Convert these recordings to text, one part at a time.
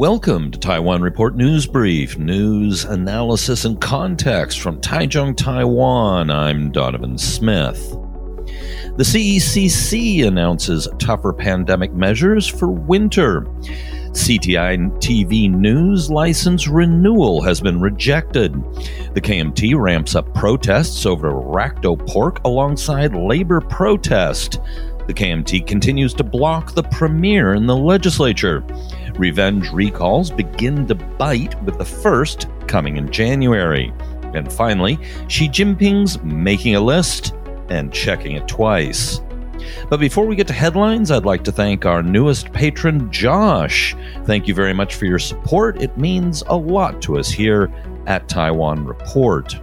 Welcome to Taiwan Report News Brief, news, analysis, and context from Taichung, Taiwan. I'm Donovan Smith. The CECC announces tougher pandemic measures for winter. CTI TV News license renewal has been rejected. The KMT ramps up protests over Racto pork alongside labor protest. The KMT continues to block the premier in the legislature. Revenge recalls begin to bite with the first coming in January. And finally, Xi Jinping's making a list and checking it twice. But before we get to headlines, I'd like to thank our newest patron, Josh. Thank you very much for your support. It means a lot to us here at Taiwan Report.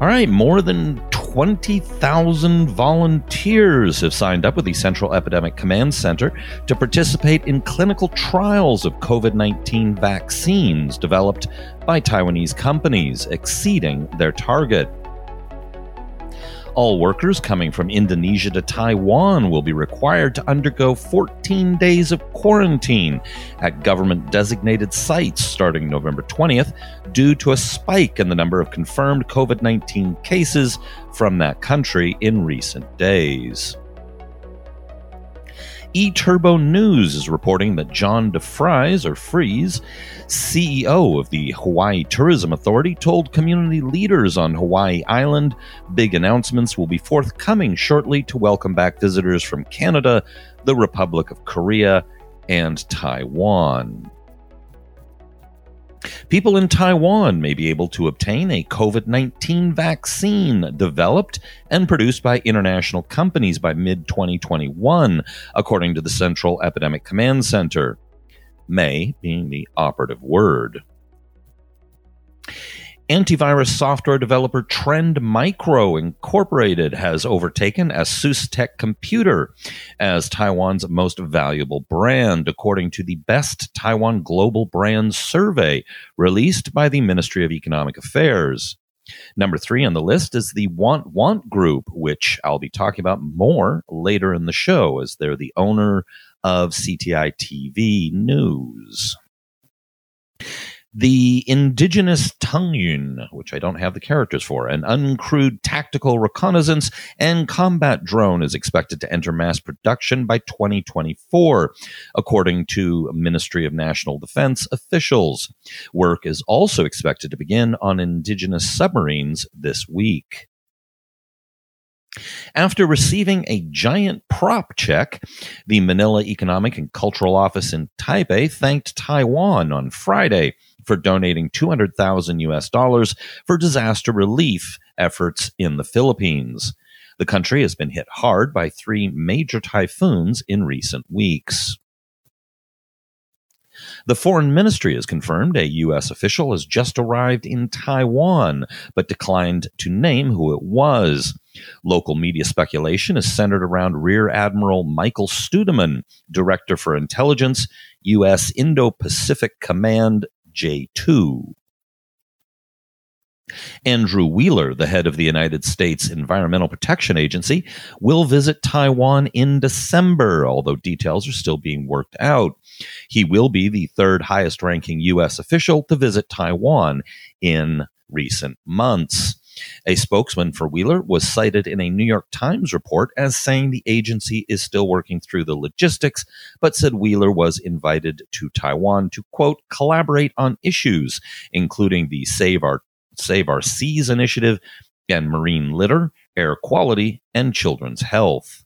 All right, more than 20,000 volunteers have signed up with the Central Epidemic Command Center to participate in clinical trials of COVID 19 vaccines developed by Taiwanese companies, exceeding their target. All workers coming from Indonesia to Taiwan will be required to undergo 14 days of quarantine at government designated sites starting November 20th due to a spike in the number of confirmed COVID 19 cases from that country in recent days. eTurbo News is reporting that John DeFries, or Freeze, CEO of the Hawaii Tourism Authority, told community leaders on Hawaii Island big announcements will be forthcoming shortly to welcome back visitors from Canada, the Republic of Korea, and Taiwan. People in Taiwan may be able to obtain a COVID 19 vaccine developed and produced by international companies by mid 2021, according to the Central Epidemic Command Center. May being the operative word. Antivirus software developer Trend Micro Incorporated has overtaken ASUSTeK Computer as Taiwan's most valuable brand, according to the Best Taiwan Global Brand Survey released by the Ministry of Economic Affairs. Number three on the list is the Want Want Group, which I'll be talking about more later in the show, as they're the owner of CTI TV News. The indigenous Teng Yun, which I don't have the characters for, an uncrewed tactical reconnaissance and combat drone is expected to enter mass production by 2024, according to Ministry of National Defense officials. Work is also expected to begin on indigenous submarines this week. After receiving a giant prop check, the Manila Economic and Cultural Office in Taipei thanked Taiwan on Friday for donating 200,000 US dollars for disaster relief efforts in the Philippines. The country has been hit hard by three major typhoons in recent weeks. The foreign ministry has confirmed a U.S. official has just arrived in Taiwan, but declined to name who it was. Local media speculation is centered around Rear Admiral Michael Studeman, Director for Intelligence, U.S. Indo Pacific Command J2. Andrew Wheeler, the head of the United States Environmental Protection Agency, will visit Taiwan in December, although details are still being worked out. He will be the third highest ranking U.S. official to visit Taiwan in recent months. A spokesman for Wheeler was cited in a New York Times report as saying the agency is still working through the logistics, but said Wheeler was invited to Taiwan to, quote, collaborate on issues, including the Save Our, Save Our Seas initiative and marine litter, air quality, and children's health.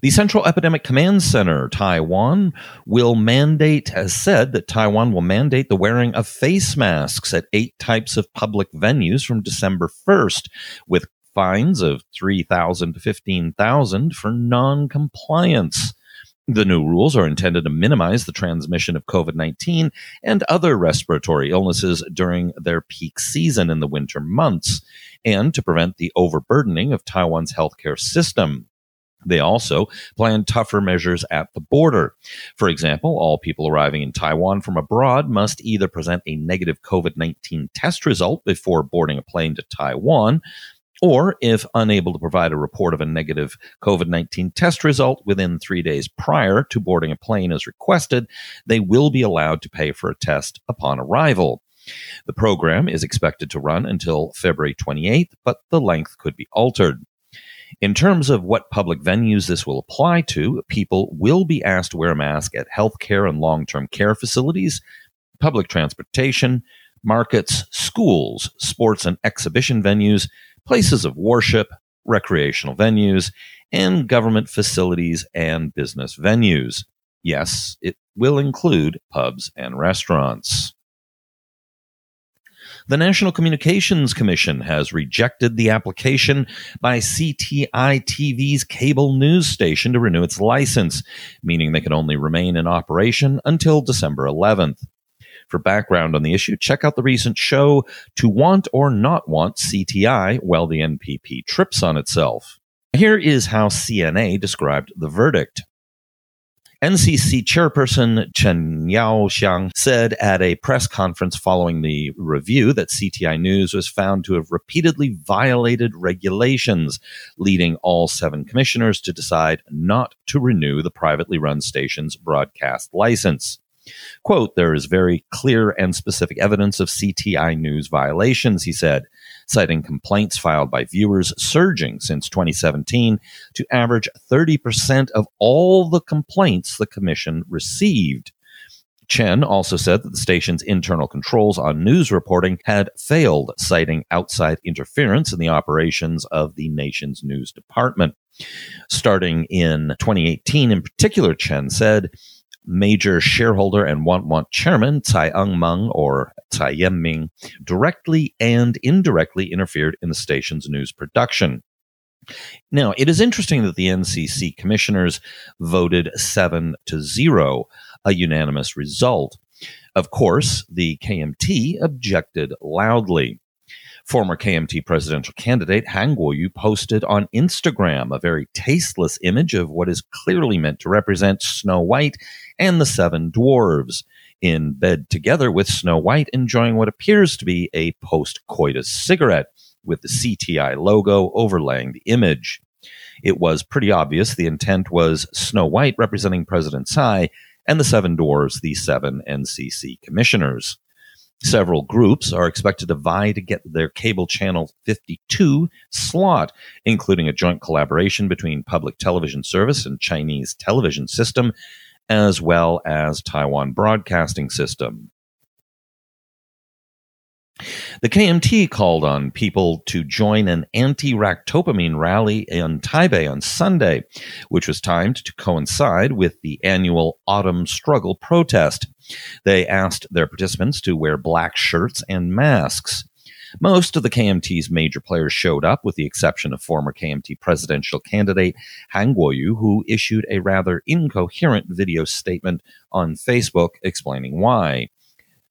The Central Epidemic Command Center, Taiwan, will mandate, has said that Taiwan will mandate the wearing of face masks at eight types of public venues from December 1st, with fines of 3000 to 15000 for non-compliance. The new rules are intended to minimize the transmission of COVID 19 and other respiratory illnesses during their peak season in the winter months, and to prevent the overburdening of Taiwan's healthcare system. They also plan tougher measures at the border. For example, all people arriving in Taiwan from abroad must either present a negative COVID 19 test result before boarding a plane to Taiwan or if unable to provide a report of a negative COVID 19 test result within three days prior to boarding a plane as requested, they will be allowed to pay for a test upon arrival. The program is expected to run until February 28th, but the length could be altered. In terms of what public venues this will apply to, people will be asked to wear a mask at healthcare and long term care facilities, public transportation, markets, schools, sports and exhibition venues, places of worship, recreational venues, and government facilities and business venues. Yes, it will include pubs and restaurants. The National Communications Commission has rejected the application by CTI TV's cable news station to renew its license, meaning they can only remain in operation until December 11th. For background on the issue, check out the recent show To Want or Not Want CTI while the NPP trips on itself. Here is how CNA described the verdict. NCC chairperson Chen Yaoxiang said at a press conference following the review that CTI News was found to have repeatedly violated regulations, leading all seven commissioners to decide not to renew the privately run station's broadcast license. Quote, there is very clear and specific evidence of CTI News violations, he said, citing complaints filed by viewers surging since 2017 to average 30% of all the complaints the commission received. Chen also said that the station's internal controls on news reporting had failed, citing outside interference in the operations of the nation's news department. Starting in 2018, in particular, Chen said, major shareholder and Want Want chairman Tsai Eng-meng or Tsai Yen-ming directly and indirectly interfered in the station's news production. Now, it is interesting that the NCC commissioners voted 7 to 0, a unanimous result. Of course, the KMT objected loudly. Former KMT presidential candidate Han Kuo-yu posted on Instagram a very tasteless image of what is clearly meant to represent Snow White and the seven dwarves in bed together with Snow White enjoying what appears to be a post coitus cigarette with the CTI logo overlaying the image. It was pretty obvious the intent was Snow White representing President Tsai and the seven dwarves, the seven NCC commissioners. Several groups are expected to vie to get their cable channel 52 slot, including a joint collaboration between Public Television Service and Chinese television system, as well as Taiwan Broadcasting System. The KMT called on people to join an anti ractopamine rally in Taipei on Sunday, which was timed to coincide with the annual Autumn Struggle protest. They asked their participants to wear black shirts and masks. Most of the KMT's major players showed up, with the exception of former KMT presidential candidate Han Kuo-yu, who issued a rather incoherent video statement on Facebook explaining why.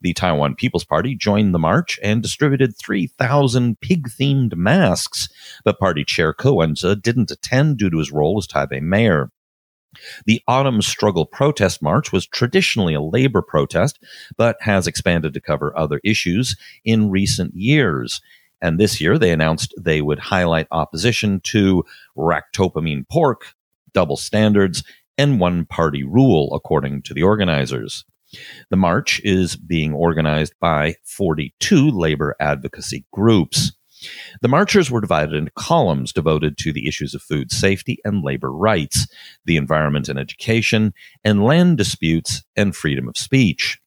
The Taiwan People's Party joined the march and distributed 3,000 pig themed masks, but party chair Ko Wen-je didn't attend due to his role as Taipei mayor. The Autumn Struggle Protest March was traditionally a labor protest, but has expanded to cover other issues in recent years. And this year, they announced they would highlight opposition to ractopamine pork, double standards, and one party rule, according to the organizers. The march is being organized by 42 labor advocacy groups. The marchers were divided into columns devoted to the issues of food safety and labor rights, the environment and education, and land disputes and freedom of speech.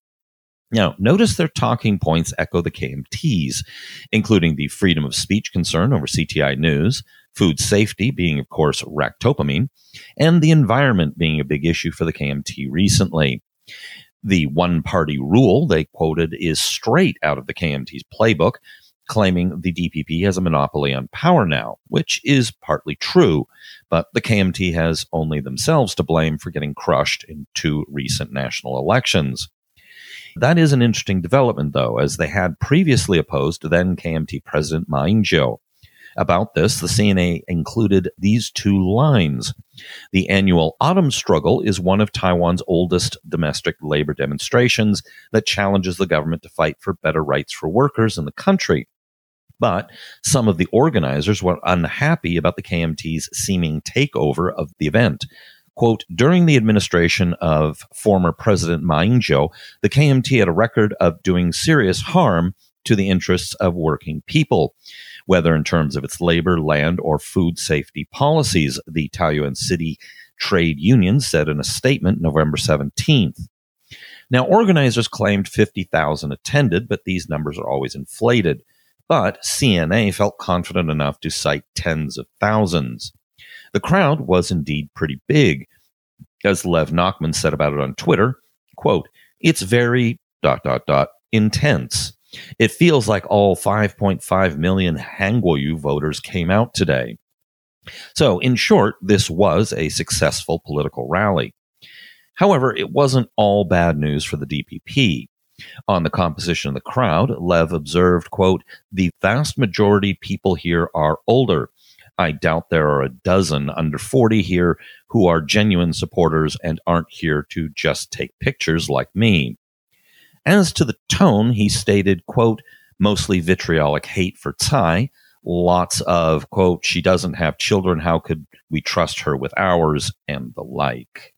Now, notice their talking points echo the KMT's, including the freedom of speech concern over CTI News, food safety being, of course, ractopamine, and the environment being a big issue for the KMT recently. The one party rule they quoted is straight out of the KMT's playbook, claiming the DPP has a monopoly on power now, which is partly true, but the KMT has only themselves to blame for getting crushed in two recent national elections. That is an interesting development, though, as they had previously opposed then KMT President Ma Ying-jeou. About this, the CNA included these two lines. The annual Autumn Struggle is one of Taiwan's oldest domestic labor demonstrations that challenges the government to fight for better rights for workers in the country. But some of the organizers were unhappy about the KMT's seeming takeover of the event. Quote, during the administration of former President Ma Ying-jeou, the KMT had a record of doing serious harm to the interests of working people, whether in terms of its labor, land, or food safety policies, the Taoyuan City Trade Union said in a statement November 17th. Now, organizers claimed 50,000 attended, but these numbers are always inflated. But CNA felt confident enough to cite tens of thousands. The crowd was indeed pretty big. As Lev Nachman said about it on Twitter, quote, it's very dot dot dot intense. It feels like all 5.5 million Han Kuo-yu voters came out today. So, in short, this was a successful political rally. However, it wasn't all bad news for the DPP. On the composition of the crowd, Lev observed, quote, the vast majority people here are older. I doubt there are a dozen under 40 here who are genuine supporters and aren't here to just take pictures like me. As to the tone, he stated, quote, mostly vitriolic hate for Tsai, lots of, quote, she doesn't have children, how could we trust her with ours, and the like.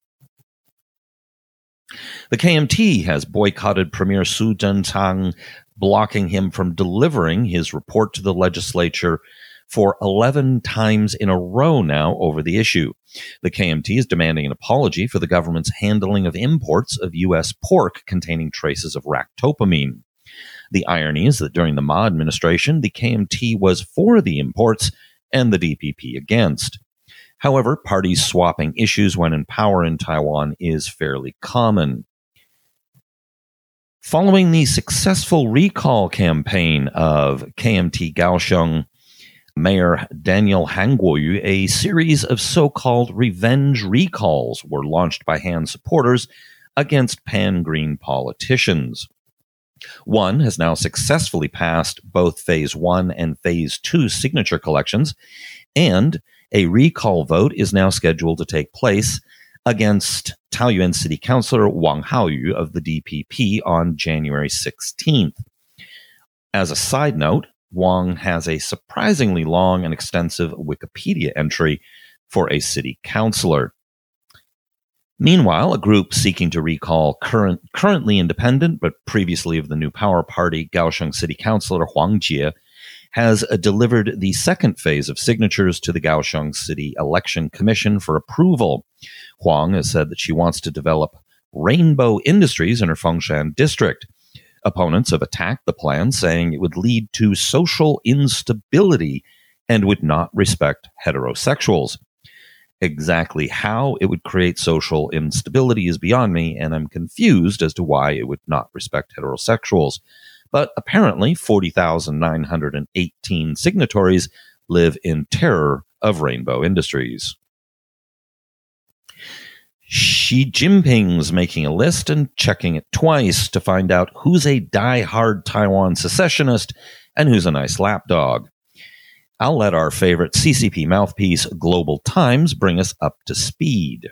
The KMT has boycotted Premier Su Tseng-chang, blocking him from delivering his report to the legislature for 11 times in a row now over the issue. The KMT is demanding an apology for the government's handling of imports of U.S. pork containing traces of ractopamine. The irony is that during the Ma administration, the KMT was for the imports and the DPP against. However, parties swapping issues when in power in Taiwan is fairly common. Following the successful recall campaign of KMT Kaohsiung Mayor Daniel Han Kuo-yu, a series of so called revenge recalls were launched by Han supporters against pan green politicians. One has now successfully passed both Phase 1 and Phase 2 signature collections, and a recall vote is now scheduled to take place against Taoyuan City Councilor Wang Haoyu of the DPP on January 16th. As a side note, Wang has a surprisingly long and extensive Wikipedia entry for a city councilor. Meanwhile, a group seeking to recall current, currently independent but previously of the New Power Party Kaohsiung City Councilor Huang Jie has uh, delivered the second phase of signatures to the Kaohsiung City Election Commission for approval. Huang has said that she wants to develop rainbow industries in her Fengshan district. Opponents have attacked the plan, saying it would lead to social instability and would not respect heterosexuals. Exactly how it would create social instability is beyond me, and I'm confused as to why it would not respect heterosexuals. But apparently, 40,918 signatories live in terror of rainbow industries. Xi Jinping's making a list and checking it twice to find out who's a die-hard Taiwan secessionist and who's a nice lapdog. I'll let our favorite CCP mouthpiece, Global Times, bring us up to speed.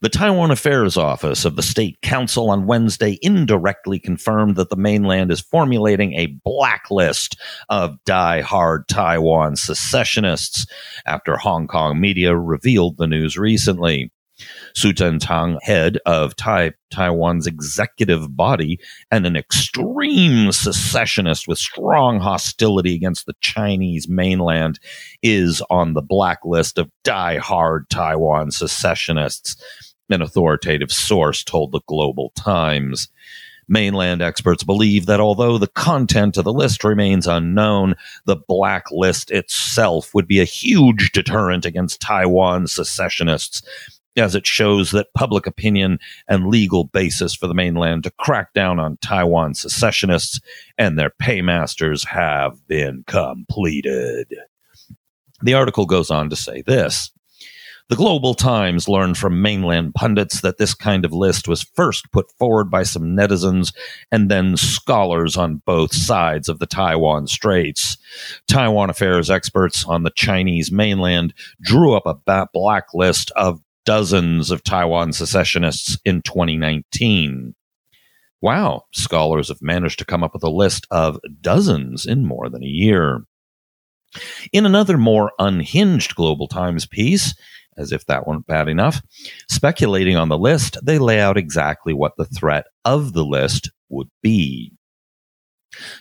The Taiwan Affairs Office of the State Council on Wednesday indirectly confirmed that the mainland is formulating a blacklist of die-hard Taiwan secessionists after Hong Kong media revealed the news recently. Su Tseng-chang, head of tai- Taiwan's executive body and an extreme secessionist with strong hostility against the Chinese mainland, is on the blacklist of die-hard Taiwan secessionists, an authoritative source told the Global Times. Mainland experts believe that although the content of the list remains unknown, the blacklist itself would be a huge deterrent against Taiwan secessionists as it shows that public opinion and legal basis for the mainland to crack down on Taiwan secessionists and their paymasters have been completed. The article goes on to say this. The Global Times learned from mainland pundits that this kind of list was first put forward by some netizens and then scholars on both sides of the Taiwan Straits. Taiwan affairs experts on the Chinese mainland drew up a blacklist of dozens of Taiwan secessionists in 2019. Wow, scholars have managed to come up with a list of dozens in more than a year. In another more unhinged Global Times piece, as if that weren't bad enough, speculating on the list, they lay out exactly what the threat of the list would be.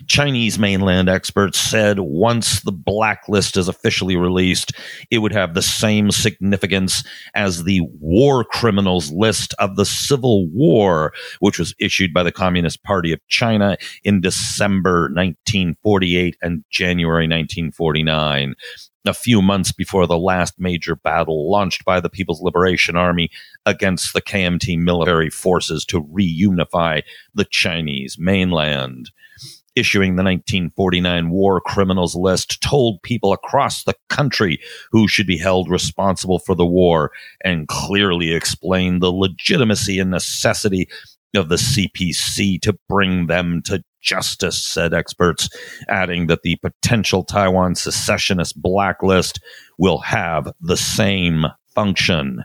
Chinese mainland experts said once the blacklist is officially released, it would have the same significance as the war criminals list of the Civil War, which was issued by the Communist Party of China in December 1948 and January 1949 a few months before the last major battle launched by the People's Liberation Army against the KMT military forces to reunify the Chinese mainland issuing the 1949 war criminals list told people across the country who should be held responsible for the war and clearly explained the legitimacy and necessity of the CPC to bring them to justice, said experts, adding that the potential Taiwan secessionist blacklist will have the same function.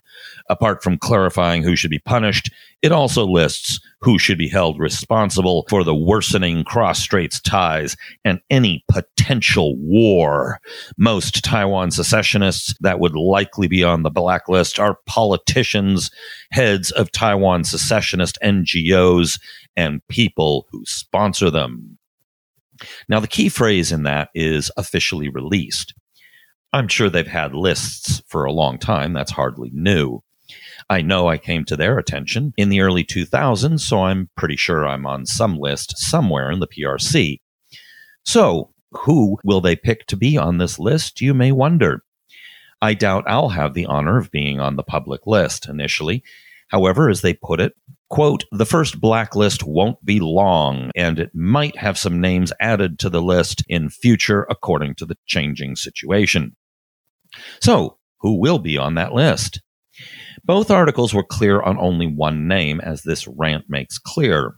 Apart from clarifying who should be punished, it also lists who should be held responsible for the worsening cross straits ties and any potential war. Most Taiwan secessionists that would likely be on the blacklist are politicians, heads of Taiwan secessionist NGOs, and people who sponsor them. Now, the key phrase in that is officially released. I'm sure they've had lists for a long time. That's hardly new. I know I came to their attention in the early 2000s, so I'm pretty sure I'm on some list somewhere in the PRC. So, who will they pick to be on this list, you may wonder. I doubt I'll have the honor of being on the public list initially. However, as they put it, quote, the first blacklist won't be long, and it might have some names added to the list in future according to the changing situation. So, who will be on that list? Both articles were clear on only one name, as this rant makes clear.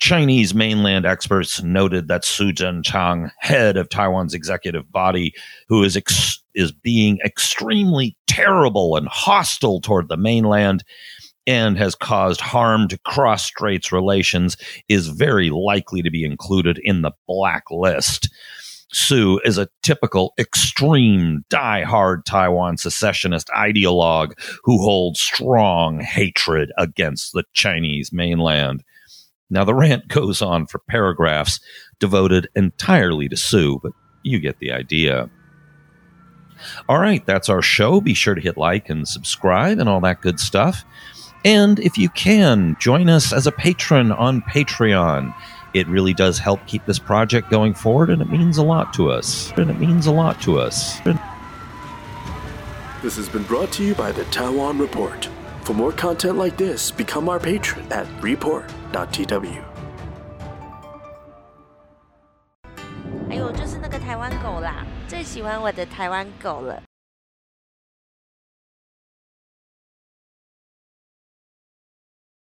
Chinese mainland experts noted that Su Zhenchang, head of Taiwan's executive body, who is ex- is being extremely terrible and hostile toward the mainland and has caused harm to cross straits relations, is very likely to be included in the blacklist. Su is a typical extreme, die-hard Taiwan secessionist ideologue who holds strong hatred against the Chinese mainland. Now, the rant goes on for paragraphs devoted entirely to Su, but you get the idea. All right, that's our show. Be sure to hit like and subscribe and all that good stuff. And if you can, join us as a patron on Patreon. It really does help keep this project going forward, and it means a lot to us. And it means a lot to us. This has been brought to you by the Taiwan Report. For more content like this, become our patron at report.tw. 哎呦，就是那个台湾狗啦，最喜欢我的台湾狗了。